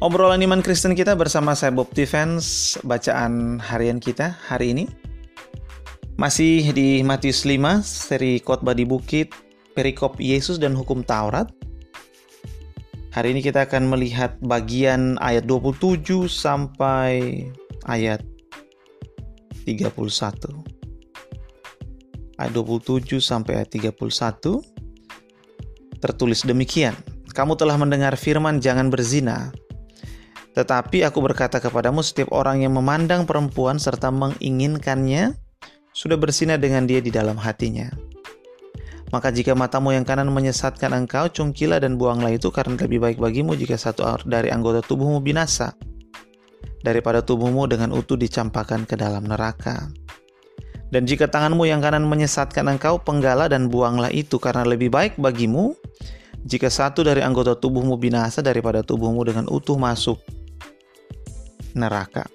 Obrolan iman Kristen kita bersama saya Bob Defense, bacaan harian kita hari ini. Masih di Matius 5, seri khotbah di bukit, perikop Yesus dan hukum Taurat. Hari ini kita akan melihat bagian ayat 27 sampai ayat 31. Ayat 27 sampai ayat 31 tertulis demikian. Kamu telah mendengar firman jangan berzina, tetapi aku berkata kepadamu, setiap orang yang memandang perempuan serta menginginkannya sudah bersinah dengan dia di dalam hatinya. Maka jika matamu yang kanan menyesatkan engkau, cungkilah dan buanglah itu karena lebih baik bagimu jika satu dari anggota tubuhmu binasa daripada tubuhmu dengan utuh dicampakkan ke dalam neraka. Dan jika tanganmu yang kanan menyesatkan engkau, penggala dan buanglah itu karena lebih baik bagimu jika satu dari anggota tubuhmu binasa daripada tubuhmu dengan utuh masuk neraka.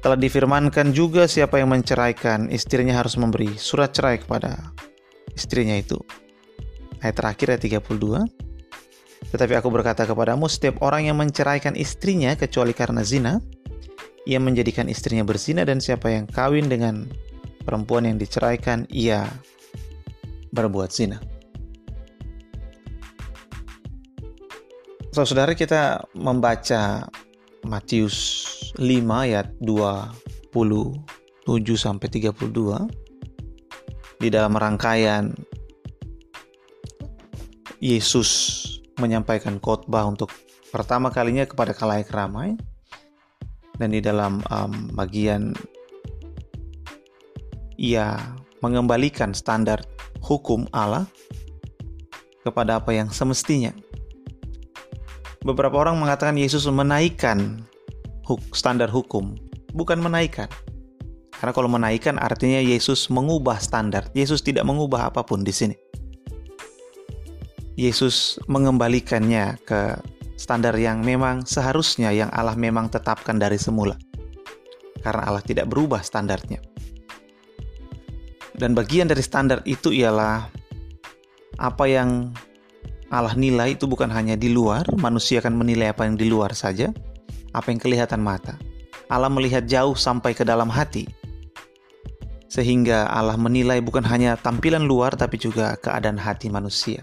Telah difirmankan juga siapa yang menceraikan istrinya harus memberi surat cerai kepada istrinya itu. Ayat terakhir ayat 32. Tetapi aku berkata kepadamu setiap orang yang menceraikan istrinya kecuali karena zina, ia menjadikan istrinya berzina dan siapa yang kawin dengan perempuan yang diceraikan, ia berbuat zina. Saudara kita membaca Matius 5 ayat 27 sampai 32 di dalam rangkaian Yesus menyampaikan khotbah untuk pertama kalinya kepada kalayak ramai dan di dalam um, bagian ia mengembalikan standar hukum Allah kepada apa yang semestinya beberapa orang mengatakan Yesus menaikkan standar hukum, bukan menaikkan. Karena kalau menaikkan artinya Yesus mengubah standar. Yesus tidak mengubah apa pun di sini. Yesus mengembalikannya ke standar yang memang seharusnya yang Allah memang tetapkan dari semula. Karena Allah tidak berubah standarnya. Dan bagian dari standar itu ialah apa yang Allah nilai itu bukan hanya di luar, manusia akan menilai apa yang di luar saja, apa yang kelihatan mata. Allah melihat jauh sampai ke dalam hati. Sehingga Allah menilai bukan hanya tampilan luar tapi juga keadaan hati manusia.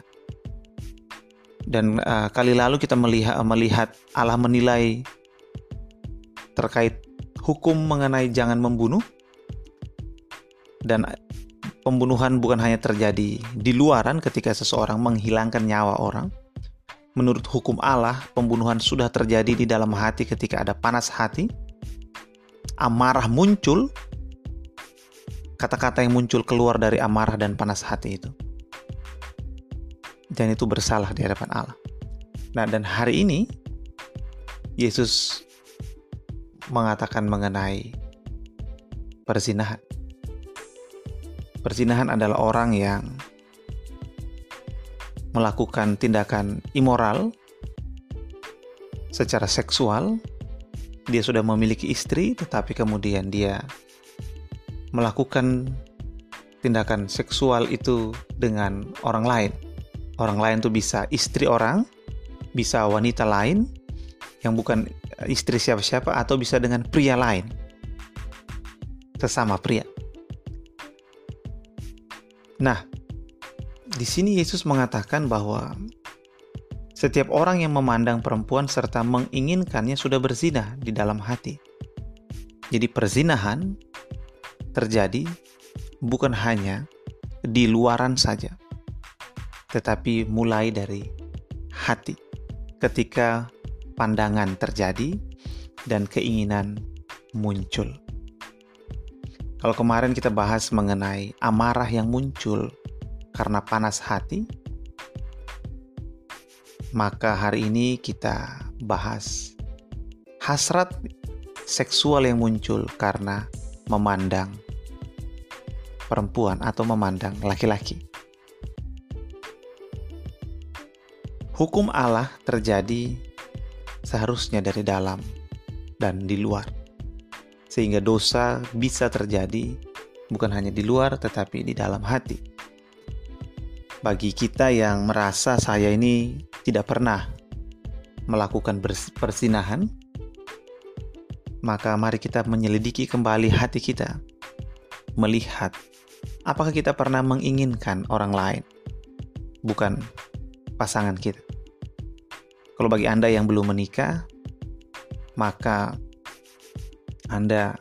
Dan uh, kali lalu kita melihat melihat Allah menilai terkait hukum mengenai jangan membunuh dan pembunuhan bukan hanya terjadi di luaran ketika seseorang menghilangkan nyawa orang. Menurut hukum Allah, pembunuhan sudah terjadi di dalam hati ketika ada panas hati, amarah muncul, kata-kata yang muncul keluar dari amarah dan panas hati itu. Dan itu bersalah di hadapan Allah. Nah, dan hari ini Yesus mengatakan mengenai perzinahan. Perzinahan adalah orang yang melakukan tindakan immoral secara seksual. Dia sudah memiliki istri, tetapi kemudian dia melakukan tindakan seksual itu dengan orang lain. Orang lain itu bisa istri orang, bisa wanita lain yang bukan istri siapa-siapa, atau bisa dengan pria lain, sesama pria. Nah, di sini Yesus mengatakan bahwa setiap orang yang memandang perempuan serta menginginkannya sudah berzina di dalam hati. Jadi perzinahan terjadi bukan hanya di luaran saja, tetapi mulai dari hati. Ketika pandangan terjadi dan keinginan muncul. Kalau kemarin kita bahas mengenai amarah yang muncul karena panas hati, maka hari ini kita bahas hasrat seksual yang muncul karena memandang perempuan atau memandang laki-laki. Hukum Allah terjadi seharusnya dari dalam dan di luar sehingga dosa bisa terjadi bukan hanya di luar tetapi di dalam hati. Bagi kita yang merasa saya ini tidak pernah melakukan persinahan, maka mari kita menyelidiki kembali hati kita, melihat apakah kita pernah menginginkan orang lain, bukan pasangan kita. Kalau bagi Anda yang belum menikah, maka Anda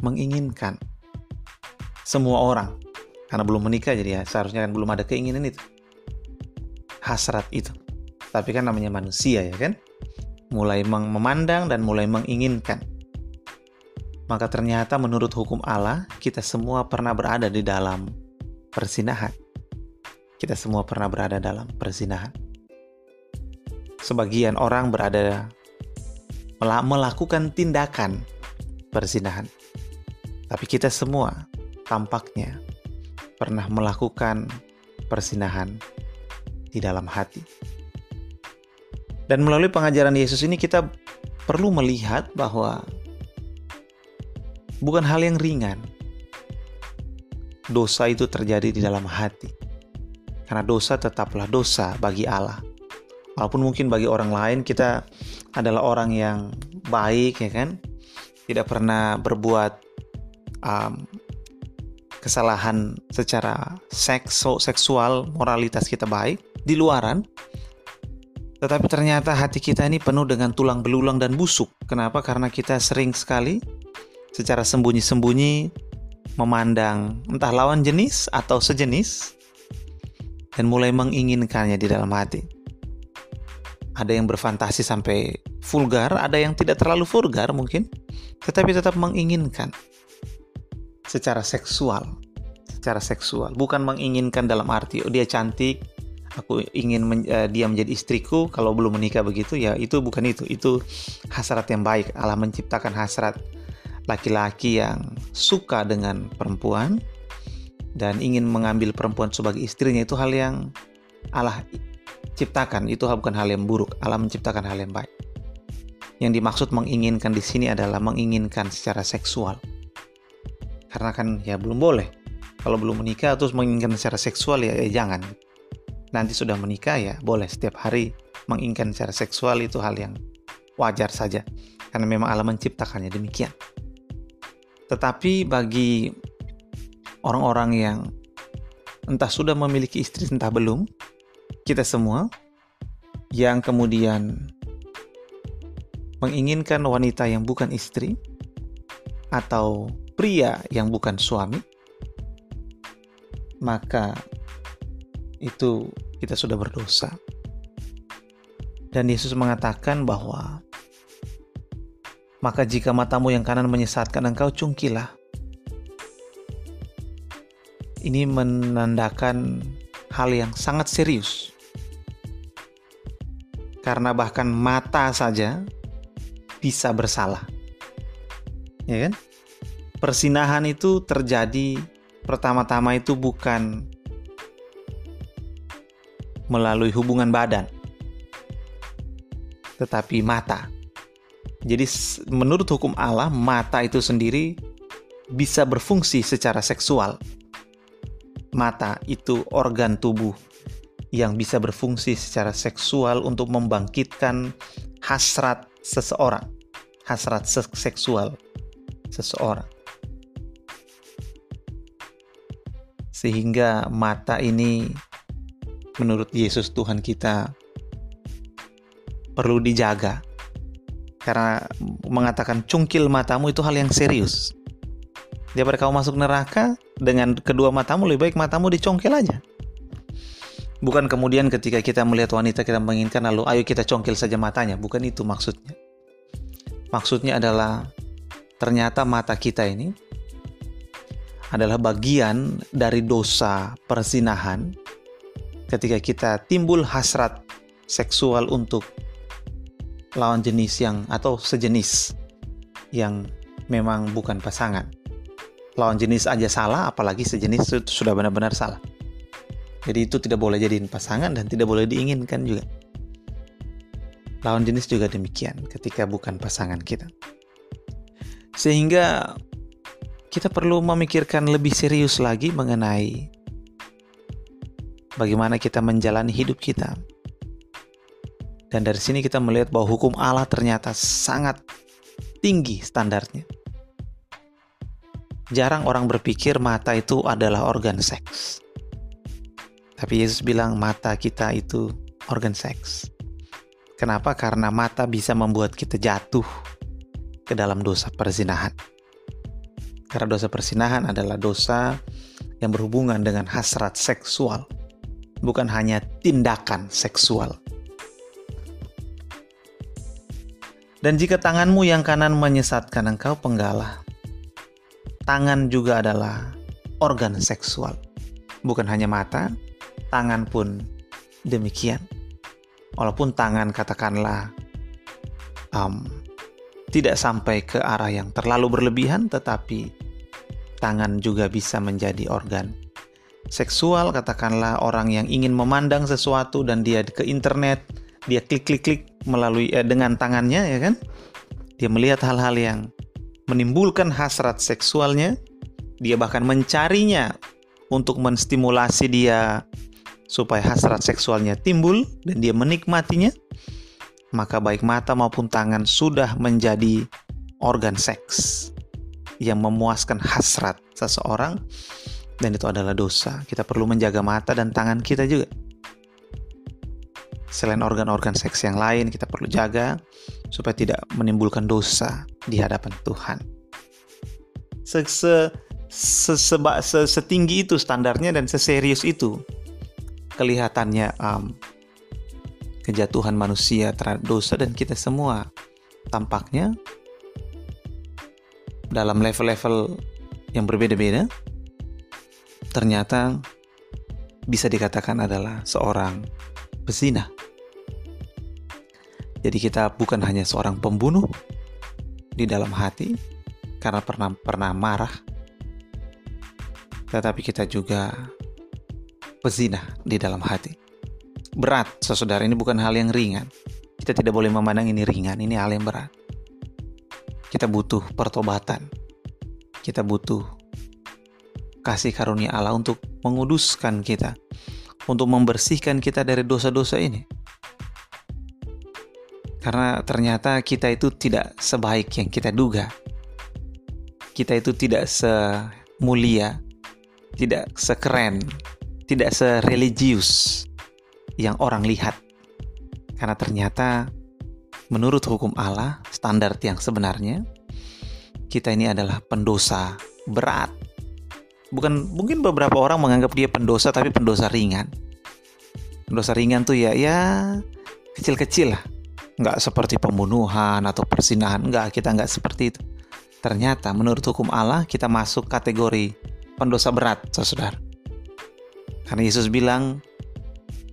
menginginkan semua orang karena belum menikah jadi ya seharusnya kan belum ada keinginan itu. Hasrat itu. Tapi kan namanya manusia ya kan? Mulai memandang dan mulai menginginkan. Maka ternyata menurut hukum Allah kita semua pernah berada di dalam persinahan. Kita semua pernah berada dalam persinahan. Sebagian orang berada melakukan tindakan persinahan tapi kita semua tampaknya pernah melakukan persinahan di dalam hati. Dan melalui pengajaran Yesus ini kita perlu melihat bahwa bukan hal yang ringan. Dosa itu terjadi di dalam hati. Karena dosa tetaplah dosa bagi Allah. Walaupun mungkin bagi orang lain kita adalah orang yang baik ya kan. Tidak pernah berbuat um, kesalahan secara sekso, seksual, moralitas kita baik di luaran, tetapi ternyata hati kita ini penuh dengan tulang belulang dan busuk. Kenapa? Karena kita sering sekali secara sembunyi-sembunyi memandang entah lawan jenis atau sejenis dan mulai menginginkannya di dalam hati. Ada yang berfantasi sampai vulgar, ada yang tidak terlalu vulgar mungkin, tetapi tetap menginginkan secara seksual secara seksual. Bukan menginginkan dalam arti oh dia cantik aku ingin men, uh, dia menjadi istriku kalau belum menikah begitu ya itu bukan itu. Itu hasrat yang baik. Allah menciptakan hasrat laki-laki yang suka dengan perempuan dan ingin mengambil perempuan sebagai istrinya itu hal yang Allah ciptakan itu bukan hal yang buruk. Allah menciptakan hal yang baik. Yang dimaksud menginginkan di sini adalah menginginkan secara seksual. Karena kan ya belum boleh. Kalau belum menikah terus menginginkan secara seksual ya, ya jangan. Nanti sudah menikah ya boleh setiap hari menginginkan secara seksual itu hal yang wajar saja. Karena memang Allah menciptakannya demikian. Tetapi bagi orang-orang yang entah sudah memiliki istri entah belum kita semua yang kemudian menginginkan wanita yang bukan istri atau pria yang bukan suami, maka itu kita sudah berdosa. Dan Yesus mengatakan bahwa maka jika matamu yang kanan menyesatkan engkau cungkilah. Ini menandakan hal yang sangat serius. Karena bahkan mata saja bisa bersalah. Ya kan? persinahan itu terjadi pertama-tama itu bukan melalui hubungan badan, tetapi mata. Jadi, menurut hukum Allah, mata itu sendiri bisa berfungsi secara seksual. Mata itu organ tubuh yang bisa berfungsi secara seksual untuk membangkitkan hasrat seseorang, hasrat seksual seseorang. Sehingga mata ini menurut Yesus Tuhan kita perlu dijaga. Karena mengatakan cungkil matamu itu hal yang serius. Daripada kamu masuk neraka dengan kedua matamu lebih baik matamu dicongkel aja. Bukan kemudian ketika kita melihat wanita kita menginginkan lalu ayo kita congkel saja matanya. Bukan itu maksudnya. Maksudnya adalah ternyata mata kita ini adalah bagian dari dosa persinahan ketika kita timbul hasrat seksual untuk lawan jenis yang atau sejenis yang memang bukan pasangan. Lawan jenis aja salah, apalagi sejenis itu sudah benar-benar salah. Jadi itu tidak boleh jadiin pasangan dan tidak boleh diinginkan juga. Lawan jenis juga demikian ketika bukan pasangan kita. Sehingga kita perlu memikirkan lebih serius lagi mengenai bagaimana kita menjalani hidup kita. Dan dari sini kita melihat bahwa hukum Allah ternyata sangat tinggi standarnya. Jarang orang berpikir mata itu adalah organ seks. Tapi Yesus bilang mata kita itu organ seks. Kenapa? Karena mata bisa membuat kita jatuh ke dalam dosa perzinahan. Karena dosa perzinahan adalah dosa yang berhubungan dengan hasrat seksual, bukan hanya tindakan seksual. Dan jika tanganmu yang kanan menyesatkan engkau penggalah. Tangan juga adalah organ seksual. Bukan hanya mata, tangan pun demikian. Walaupun tangan katakanlah um, tidak sampai ke arah yang terlalu berlebihan, tetapi tangan juga bisa menjadi organ seksual. Katakanlah orang yang ingin memandang sesuatu dan dia ke internet, dia klik klik klik melalui eh, dengan tangannya ya kan dia melihat hal-hal yang menimbulkan hasrat seksualnya dia bahkan mencarinya untuk menstimulasi dia supaya hasrat seksualnya timbul dan dia menikmatinya maka baik mata maupun tangan sudah menjadi organ seks yang memuaskan hasrat seseorang dan itu adalah dosa. Kita perlu menjaga mata dan tangan kita juga. Selain organ-organ seks yang lain, kita perlu jaga supaya tidak menimbulkan dosa di hadapan Tuhan. Se -se -se -se Setinggi itu standarnya dan seserius itu kelihatannya um, kejatuhan manusia terhadap dosa dan kita semua tampaknya dalam level-level yang berbeda-beda ternyata bisa dikatakan adalah seorang pezina. Jadi kita bukan hanya seorang pembunuh di dalam hati karena pernah pernah marah, tetapi kita juga pezina di dalam hati. Berat, saudara ini bukan hal yang ringan. Kita tidak boleh memandang ini ringan, ini hal yang berat. Kita butuh pertobatan. Kita butuh kasih karunia Allah untuk menguduskan kita, untuk membersihkan kita dari dosa-dosa ini. Karena ternyata kita itu tidak sebaik yang kita duga. Kita itu tidak semulia, tidak sekeren, tidak sereligius yang orang lihat. Karena ternyata menurut hukum Allah, standar yang sebenarnya, kita ini adalah pendosa berat. Bukan mungkin beberapa orang menganggap dia pendosa tapi pendosa ringan. Pendosa ringan tuh ya ya kecil-kecil lah nggak seperti pembunuhan atau persinahan. Nggak kita nggak seperti itu. Ternyata menurut hukum Allah kita masuk kategori pendosa berat saudara karena Yesus bilang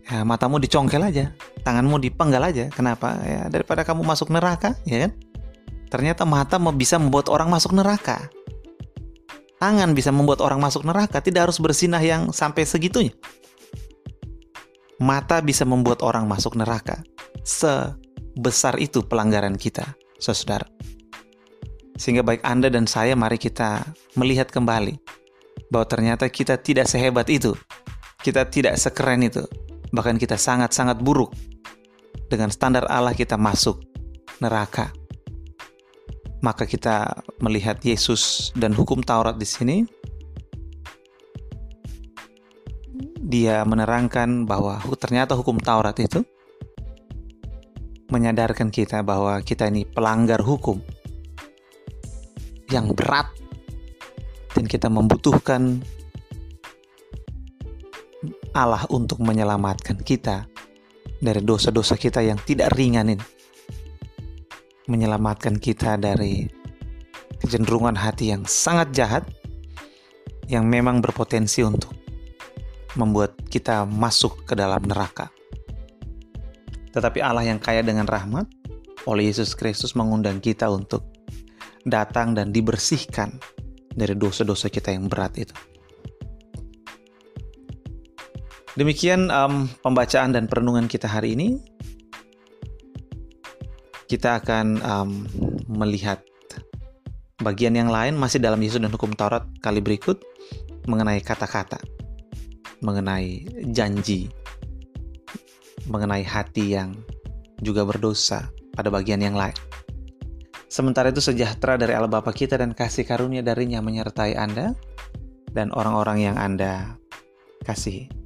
ya, matamu dicongkel aja tanganmu dipenggal aja. Kenapa? Ya daripada kamu masuk neraka ya kan? Ternyata mata bisa membuat orang masuk neraka. Tangan bisa membuat orang masuk neraka tidak harus bersinah yang sampai segitunya. Mata bisa membuat orang masuk neraka. Se besar itu pelanggaran kita, saudara. Sehingga baik Anda dan saya mari kita melihat kembali bahwa ternyata kita tidak sehebat itu. Kita tidak sekeren itu. Bahkan kita sangat-sangat buruk. Dengan standar Allah kita masuk neraka. Maka kita melihat Yesus dan hukum Taurat di sini dia menerangkan bahwa ternyata hukum Taurat itu menyadarkan kita bahwa kita ini pelanggar hukum yang berat dan kita membutuhkan Allah untuk menyelamatkan kita dari dosa-dosa kita yang tidak ringan ini. Menyelamatkan kita dari kecenderungan hati yang sangat jahat yang memang berpotensi untuk membuat kita masuk ke dalam neraka. Tetapi Allah yang kaya dengan rahmat, oleh Yesus Kristus mengundang kita untuk datang dan dibersihkan dari dosa-dosa kita yang berat itu. Demikian um, pembacaan dan perenungan kita hari ini. Kita akan um, melihat bagian yang lain masih dalam Yesus dan hukum Taurat kali berikut mengenai kata-kata, mengenai janji, mengenai hati yang juga berdosa pada bagian yang lain. Sementara itu sejahtera dari Allah Bapa kita dan kasih karunia darinya menyertai Anda dan orang-orang yang Anda kasihi.